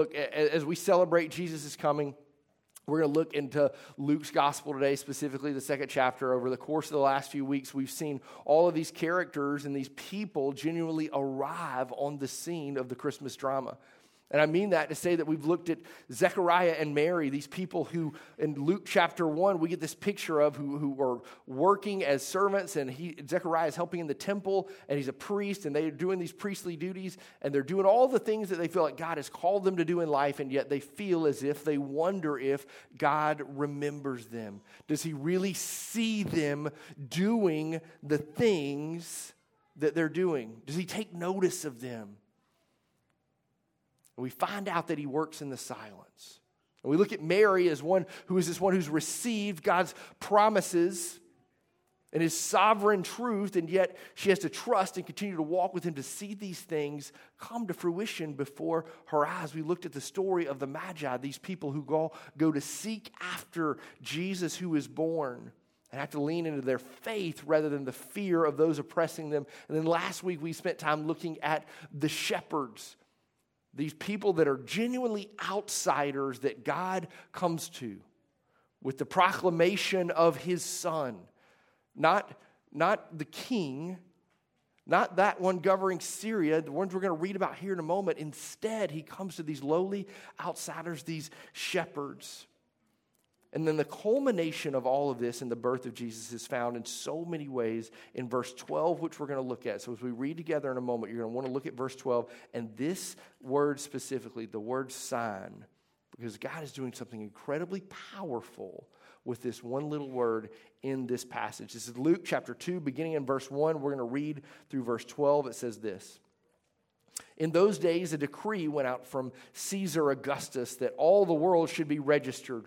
Look, as we celebrate Jesus' coming, we're going to look into Luke's gospel today, specifically the second chapter. Over the course of the last few weeks, we've seen all of these characters and these people genuinely arrive on the scene of the Christmas drama. And I mean that to say that we've looked at Zechariah and Mary, these people who, in Luke chapter 1, we get this picture of who, who are working as servants, and he, Zechariah is helping in the temple, and he's a priest, and they're doing these priestly duties, and they're doing all the things that they feel like God has called them to do in life, and yet they feel as if they wonder if God remembers them. Does he really see them doing the things that they're doing? Does he take notice of them? And we find out that he works in the silence. And we look at Mary as one who is this one who's received God's promises and his sovereign truth, and yet she has to trust and continue to walk with him to see these things come to fruition before her eyes. We looked at the story of the Magi, these people who go, go to seek after Jesus who is born and have to lean into their faith rather than the fear of those oppressing them. And then last week we spent time looking at the shepherds these people that are genuinely outsiders that God comes to with the proclamation of his son. Not, not the king, not that one governing Syria, the ones we're going to read about here in a moment. Instead, he comes to these lowly outsiders, these shepherds. And then the culmination of all of this in the birth of Jesus is found in so many ways in verse 12, which we're going to look at. So as we read together in a moment, you're going to want to look at verse 12 and this word specifically, the word sign, because God is doing something incredibly powerful with this one little word in this passage. This is Luke chapter 2, beginning in verse 1. We're going to read through verse 12. It says this. In those days, a decree went out from Caesar Augustus that all the world should be registered.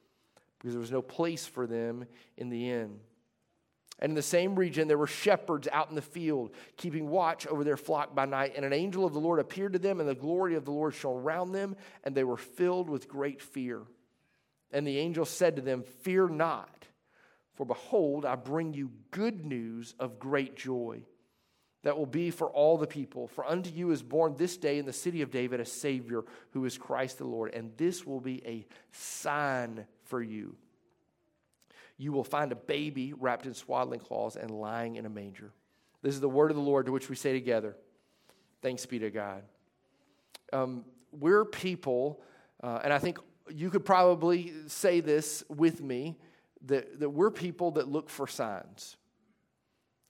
because there was no place for them in the inn. And in the same region, there were shepherds out in the field, keeping watch over their flock by night. And an angel of the Lord appeared to them, and the glory of the Lord shone around them, and they were filled with great fear. And the angel said to them, Fear not, for behold, I bring you good news of great joy that will be for all the people. For unto you is born this day in the city of David a Savior who is Christ the Lord. And this will be a sign for you. You will find a baby wrapped in swaddling cloths and lying in a manger. This is the word of the Lord to which we say together, Thanks be to God. Um, we're people, uh, and I think you could probably say this with me, that, that we're people that look for signs.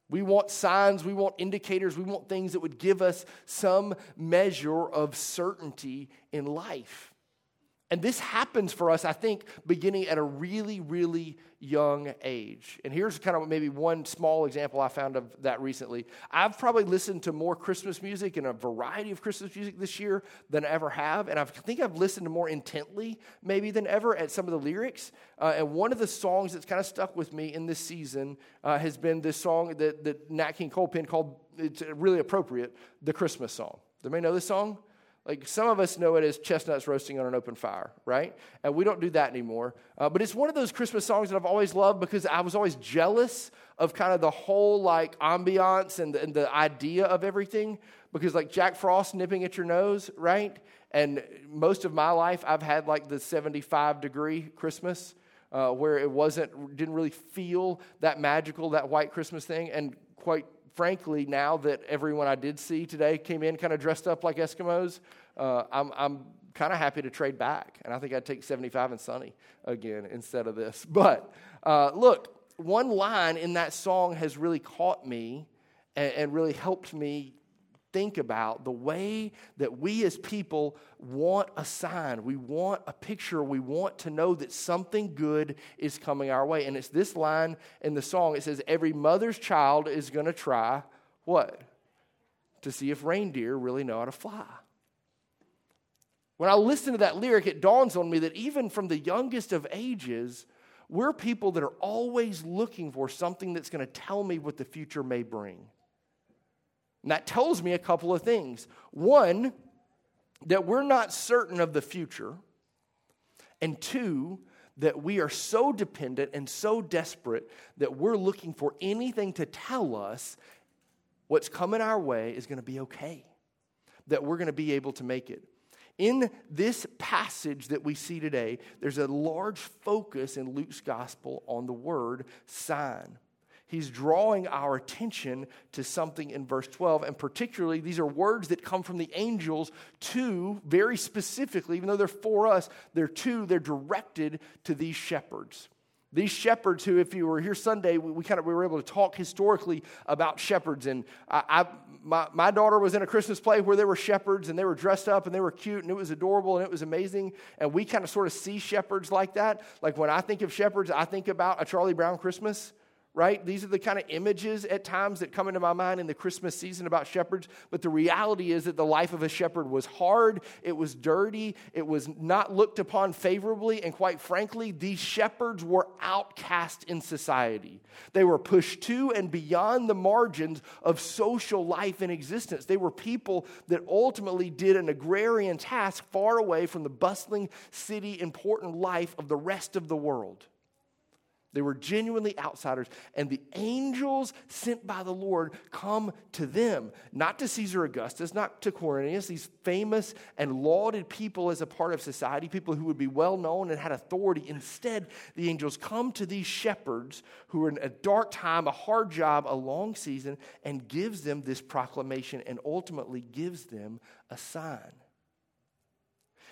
We want signs, we want indicators, we want things that would give us some measure of certainty in life. And this happens for us, I think, beginning at a really, really young age. And here's kind of maybe one small example I found of that recently. I've probably listened to more Christmas music and a variety of Christmas music this year than I ever have. And I think I've listened more intently, maybe, than ever at some of the lyrics. Uh, and one of the songs that's kind of stuck with me in this season uh, has been this song that, that Nat King Cole penned called, it's really appropriate, The Christmas Song. Does anybody know this song? Like some of us know it as chestnuts roasting on an open fire, right? And we don't do that anymore. Uh, but it's one of those Christmas songs that I've always loved because I was always jealous of kind of the whole like ambiance and the, and the idea of everything. Because like Jack Frost nipping at your nose, right? And most of my life, I've had like the 75 degree Christmas. Uh, where it wasn't didn't really feel that magical that white christmas thing and quite frankly, now that everyone I did see today came in kind of dressed up like Eskimos, uh, I'm, I'm kind of happy to trade back. And I think I'd take 75 and sunny again instead of this. But uh, look, one line in that song has really caught me and, and really helped me think about the way that we as people want a sign. We want a picture. We want to know that something good is coming our way. And it's this line in the song it says, Every mother's child is going to try what? To see if reindeer really know how to fly. When I listen to that lyric, it dawns on me that even from the youngest of ages, we're people that are always looking for something that's going to tell me what the future may bring. And that tells me a couple of things. One, that we're not certain of the future. And two, that we are so dependent and so desperate that we're looking for anything to tell us what's coming our way is going to be okay, that we're going to be able to make it. In this passage that we see today, there's a large focus in Luke's gospel on the word sign he's drawing our attention to something in verse 12. And particularly, these are words that come from the angels to, very specifically, even though they're for us, they're to, they're directed to these shepherds. These shepherds, who, if you were here Sunday, we, we kind of we were able to talk historically about shepherds. And I, I, my, my daughter was in a Christmas play where there were shepherds and they were dressed up and they were cute and it was adorable and it was amazing. And we kind of sort of see shepherds like that. Like when I think of shepherds, I think about a Charlie Brown Christmas right? These are the kind of images at times that come into my mind in the Christmas season about shepherds. But the reality is that the life of a shepherd was hard, it was dirty, it was not looked upon favorably. And quite frankly, these shepherds were outcast in society. They were pushed to and beyond the margins of social life and existence. They were people that ultimately did an agrarian task far away from the bustling city, important life of the rest of the world. They were genuinely outsiders. And the angels sent by the Lord come to them, not to Caesar Augustus, not to Quirinius, these famous and lauded people as a part of society, people who would be well known and had authority. Instead, the angels come to these shepherds who are in a dark time, a hard job, a long season, and gives them this proclamation and ultimately gives them a sign.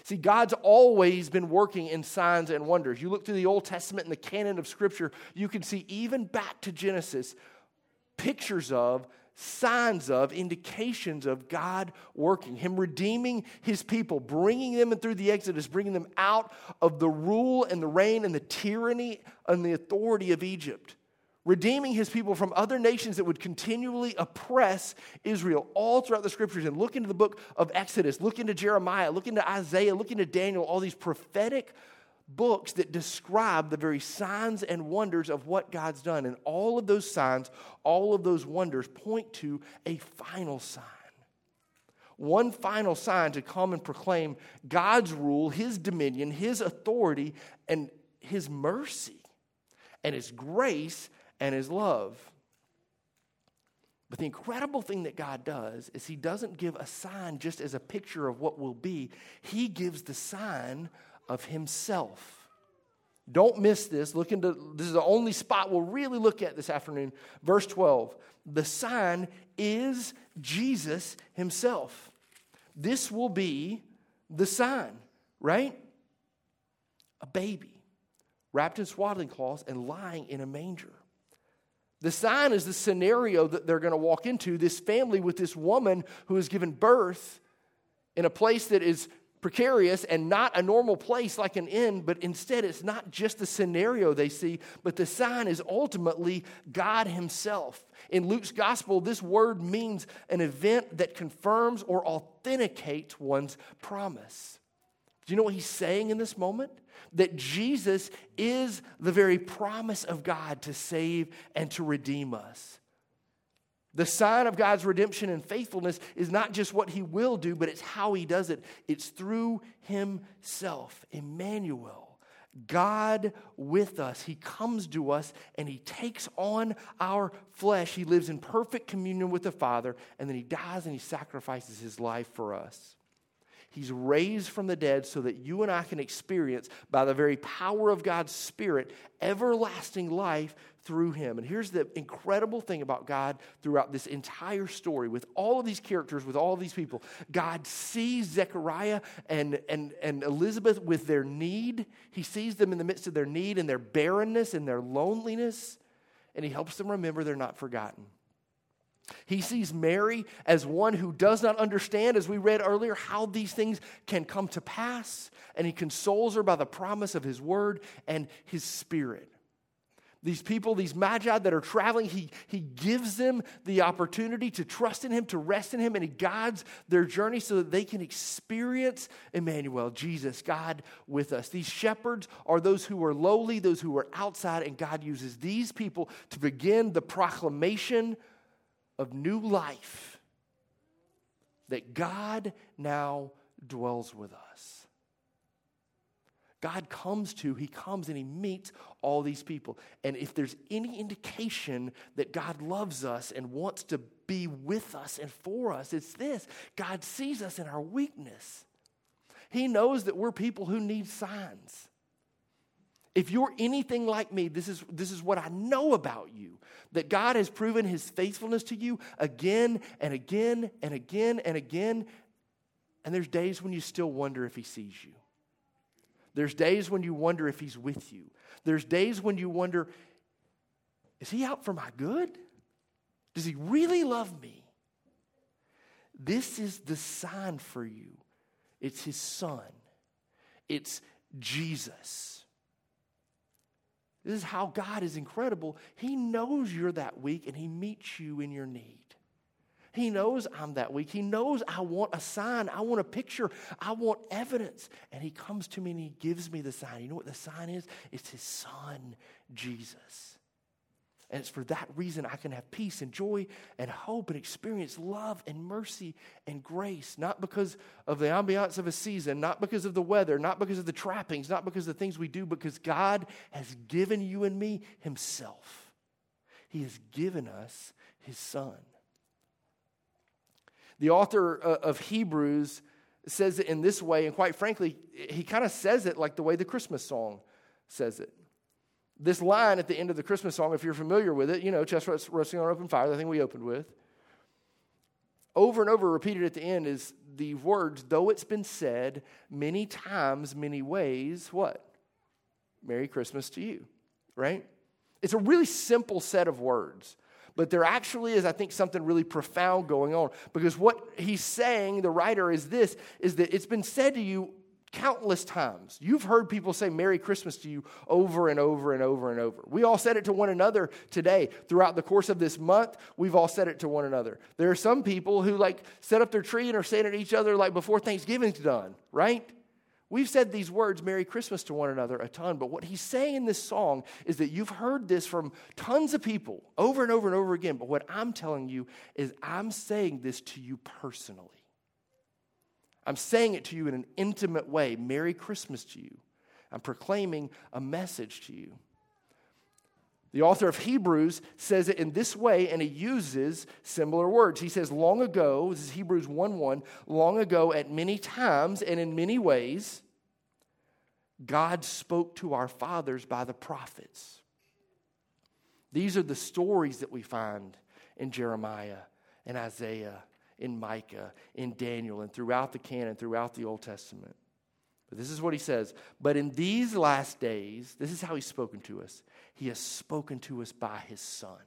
See, God's always been working in signs and wonders. You look through the Old Testament and the canon of Scripture, you can see even back to Genesis pictures of, signs of, indications of God working, Him redeeming His people, bringing them through the Exodus, bringing them out of the rule and the reign and the tyranny and the authority of Egypt redeeming his people from other nations that would continually oppress Israel all throughout the scriptures. And look into the book of Exodus, look into Jeremiah, look into Isaiah, look into Daniel, all these prophetic books that describe the very signs and wonders of what God's done. And all of those signs, all of those wonders point to a final sign. One final sign to come and proclaim God's rule, His dominion, His authority, and His mercy and His grace and his love. But the incredible thing that God does is he doesn't give a sign just as a picture of what will be, he gives the sign of himself. Don't miss this. Look into this is the only spot we'll really look at this afternoon. Verse 12. The sign is Jesus himself. This will be the sign, right? A baby wrapped in swaddling cloths and lying in a manger. The sign is the scenario that they're going to walk into this family with this woman who has given birth in a place that is precarious and not a normal place like an inn, but instead it's not just the scenario they see, but the sign is ultimately God Himself. In Luke's gospel, this word means an event that confirms or authenticates one's promise. Do you know what He's saying in this moment? That Jesus is the very promise of God to save and to redeem us. The sign of God's redemption and faithfulness is not just what he will do, but it's how he does it. It's through himself, Emmanuel. God with us. He comes to us and He takes on our flesh. He lives in perfect communion with the Father, and then He dies and He sacrifices His life for us. He's raised from the dead so that you and I can experience, by the very power of God's Spirit, everlasting life through him. And here's the incredible thing about God throughout this entire story with all of these characters, with all of these people. God sees Zechariah and, and, and Elizabeth with their need. He sees them in the midst of their need and their barrenness and their loneliness, and he helps them remember they're not forgotten. He sees Mary as one who does not understand, as we read earlier, how these things can come to pass, and he consoles her by the promise of his word and his spirit. These people, these magi that are traveling, he, he gives them the opportunity to trust in him, to rest in him, and he guides their journey so that they can experience Emmanuel, Jesus, God with us. These shepherds are those who are lowly, those who are outside, and God uses these people to begin the proclamation of new life that God now dwells with us. God comes to, He comes and He meets all these people. And if there's any indication that God loves us and wants to be with us and for us, it's this God sees us in our weakness. He knows that we're people who need signs. If you're anything like me, this is, this is what I know about you that God has proven his faithfulness to you again and again and again and again. And there's days when you still wonder if he sees you. There's days when you wonder if he's with you. There's days when you wonder, is he out for my good? Does he really love me? This is the sign for you. It's his son. It's Jesus. This is how God is incredible. He knows you're that weak and he meets you in your need. He knows I'm that weak. He knows I want a sign. I want a picture. I want evidence. And He comes to me and He gives me the sign. You know what the sign is? It's His Son, Jesus. And it's for that reason I can have peace and joy and hope and experience love and mercy and grace. Not because of the ambiance of a season, not because of the weather, not because of the trappings, not because of the things we do, because God has given you and me Himself. He has given us His Son. The author uh, of Hebrews says it in this way, and quite frankly, he kind of says it like the way the Christmas song says it. This line at the end of the Christmas song, if you're familiar with it, you know, chest roasting on open fire, the thing we opened with, over and over repeated at the end is the words, though it's been said many times, many ways, what? Merry Christmas to you, right? It's a really simple set of words. But there actually is, I think, something really profound going on. Because what he's saying, the writer, is this is that it's been said to you countless times. You've heard people say Merry Christmas to you over and over and over and over. We all said it to one another today. Throughout the course of this month, we've all said it to one another. There are some people who like set up their tree and are saying it to each other like before Thanksgiving's done, right? We've said these words, Merry Christmas, to one another a ton, but what he's saying in this song is that you've heard this from tons of people over and over and over again. But what I'm telling you is, I'm saying this to you personally. I'm saying it to you in an intimate way. Merry Christmas to you. I'm proclaiming a message to you. The author of Hebrews says it in this way, and he uses similar words. He says, Long ago, this is Hebrews 1 1, long ago, at many times and in many ways, God spoke to our fathers by the prophets. These are the stories that we find in Jeremiah and Isaiah, in Micah, in Daniel, and throughout the canon, throughout the Old Testament. But this is what he says. But in these last days, this is how he's spoken to us. He has spoken to us by his Son.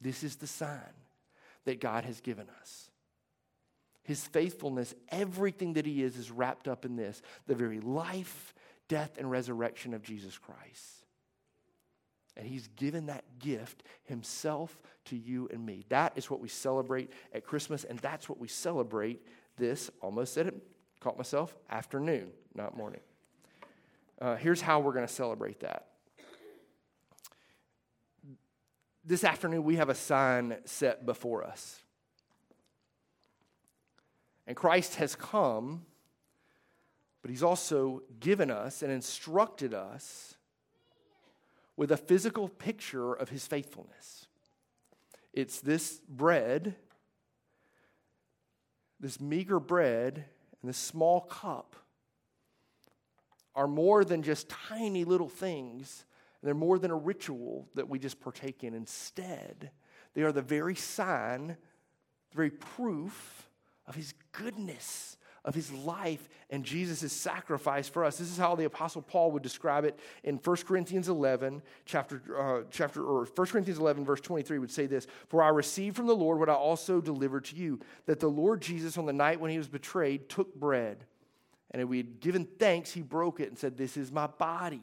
This is the sign that God has given us. His faithfulness, everything that he is, is wrapped up in this the very life, death, and resurrection of Jesus Christ. And he's given that gift himself to you and me. That is what we celebrate at Christmas, and that's what we celebrate this, almost said it, caught myself, afternoon, not morning. Uh, here's how we're going to celebrate that. This afternoon, we have a sign set before us. And Christ has come, but He's also given us and instructed us with a physical picture of His faithfulness. It's this bread, this meager bread and this small cup are more than just tiny little things. They're more than a ritual that we just partake in. Instead, they are the very sign, the very proof of His goodness of his life and Jesus' sacrifice for us. This is how the Apostle Paul would describe it in 1 Corinthians 11, chapter, uh, chapter or 1 Corinthians 11, verse 23 would say this For I received from the Lord what I also delivered to you, that the Lord Jesus, on the night when he was betrayed, took bread. And we had given thanks, he broke it and said, This is my body,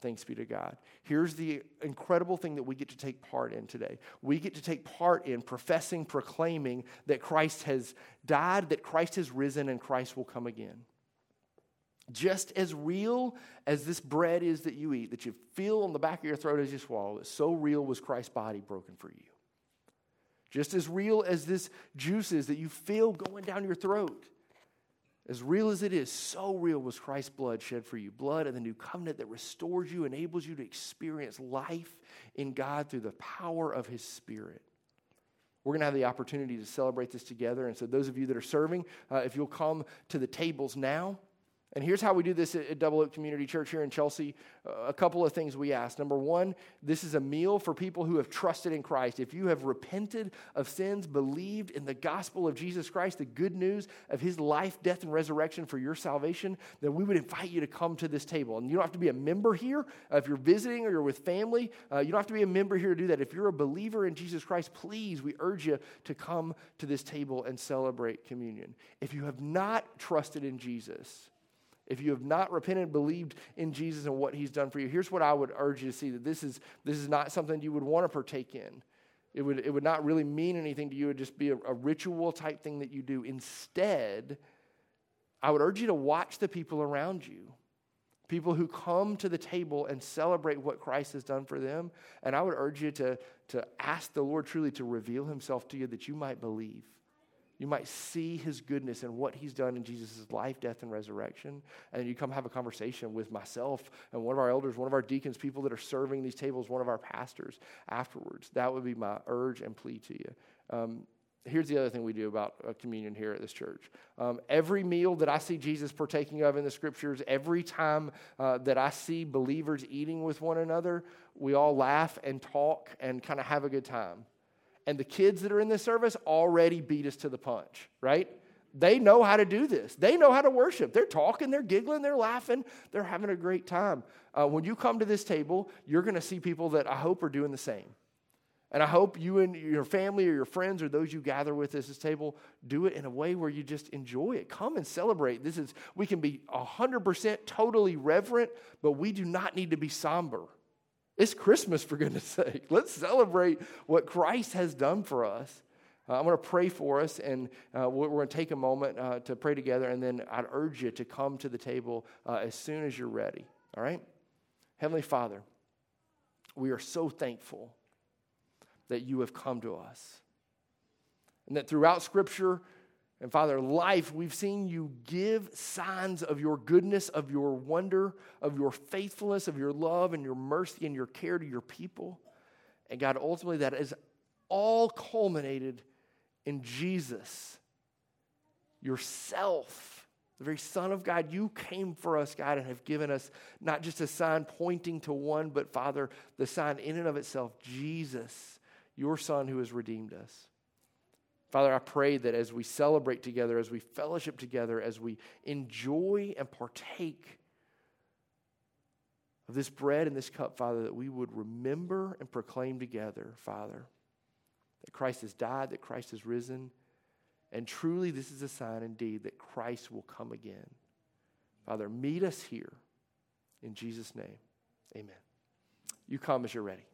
Thanks be to God. Here's the incredible thing that we get to take part in today. We get to take part in professing, proclaiming that Christ has died, that Christ has risen, and Christ will come again. Just as real as this bread is that you eat, that you feel on the back of your throat as you swallow it, so real was Christ's body broken for you. Just as real as this juice is that you feel going down your throat, as real as it is, so real was Christ's blood shed for you. Blood of the new covenant that restores you, enables you to experience life in God through the power of His Spirit. We're going to have the opportunity to celebrate this together. And so, those of you that are serving, uh, if you'll come to the tables now, and here's how we do this at, Double Oak Community Church here in Chelsea. Uh, a couple of things we ask. Number one, this is a meal for people who have trusted in Christ. If you have repented of sins, believed in the gospel of Jesus Christ, the good news of his life, death, and resurrection for your salvation, then we would invite you to come to this table. And you don't have to be a member here. Uh, if you're visiting or you're with family, uh, you don't have to be a member here to do that. If you're a believer in Jesus Christ, please, we urge you to come to this table and celebrate communion. If you have not trusted in Jesus, if you have not repented, believed in Jesus and what he's done for you, here's what I would urge you to see that this is, this is not something you would want to partake in. It would, it would not really mean anything to you. It would just be a, a ritual type thing that you do. Instead, I would urge you to watch the people around you, people who come to the table and celebrate what Christ has done for them. And I would urge you to, to ask the Lord truly to reveal himself to you that you might believe you might see his goodness and what he's done in Jesus' life, death, and resurrection. And you come have a conversation with myself and one of our elders, one of our deacons, people that are serving these tables, one of our pastors afterwards. That would be my urge and plea to you. Um, here's the other thing we do about uh, communion here at this church. Um, every meal that I see Jesus partaking of in the scriptures, every time uh, that I see believers eating with one another, we all laugh and talk and kind of have a good time and the kids that are in this service already beat us to the punch, right? They know how to do this. They know how to worship. They're talking, they're giggling, they're laughing, they're having a great time. Uh, when you come to this table, you're going to see people that I hope are doing the same. And I hope you and your family or your friends or those you gather with at this table do it in a way where you just enjoy it. Come and celebrate. This is we can be 100% totally reverent, but we do not need to be somber. It's Christmas, for goodness sake. Let's celebrate what Christ has done for us. Uh, I'm going to pray for us, and uh, we're going to take a moment uh, to pray together, and then I'd urge you to come to the table uh, as soon as you're ready. All right? Heavenly Father, we are so thankful that you have come to us. And that throughout Scripture, and Father, life, we've seen you give signs of your goodness, of your wonder, of your faithfulness, of your love and your mercy and your care to your people. And God, ultimately, that is all culminated in Jesus, yourself, the very Son of God. You came for us, God, and have given us not just a sign pointing to one, but Father, the sign in and of itself, Jesus, your Son who has redeemed us. Father, I pray that as we celebrate together, as we fellowship together, as we enjoy and partake of this bread and this cup, Father, that we would remember and proclaim together, Father, that Christ has died, that Christ has risen, and truly this is a sign indeed that Christ will come again. Father, meet us here. In Jesus' name, amen. You come as you're ready.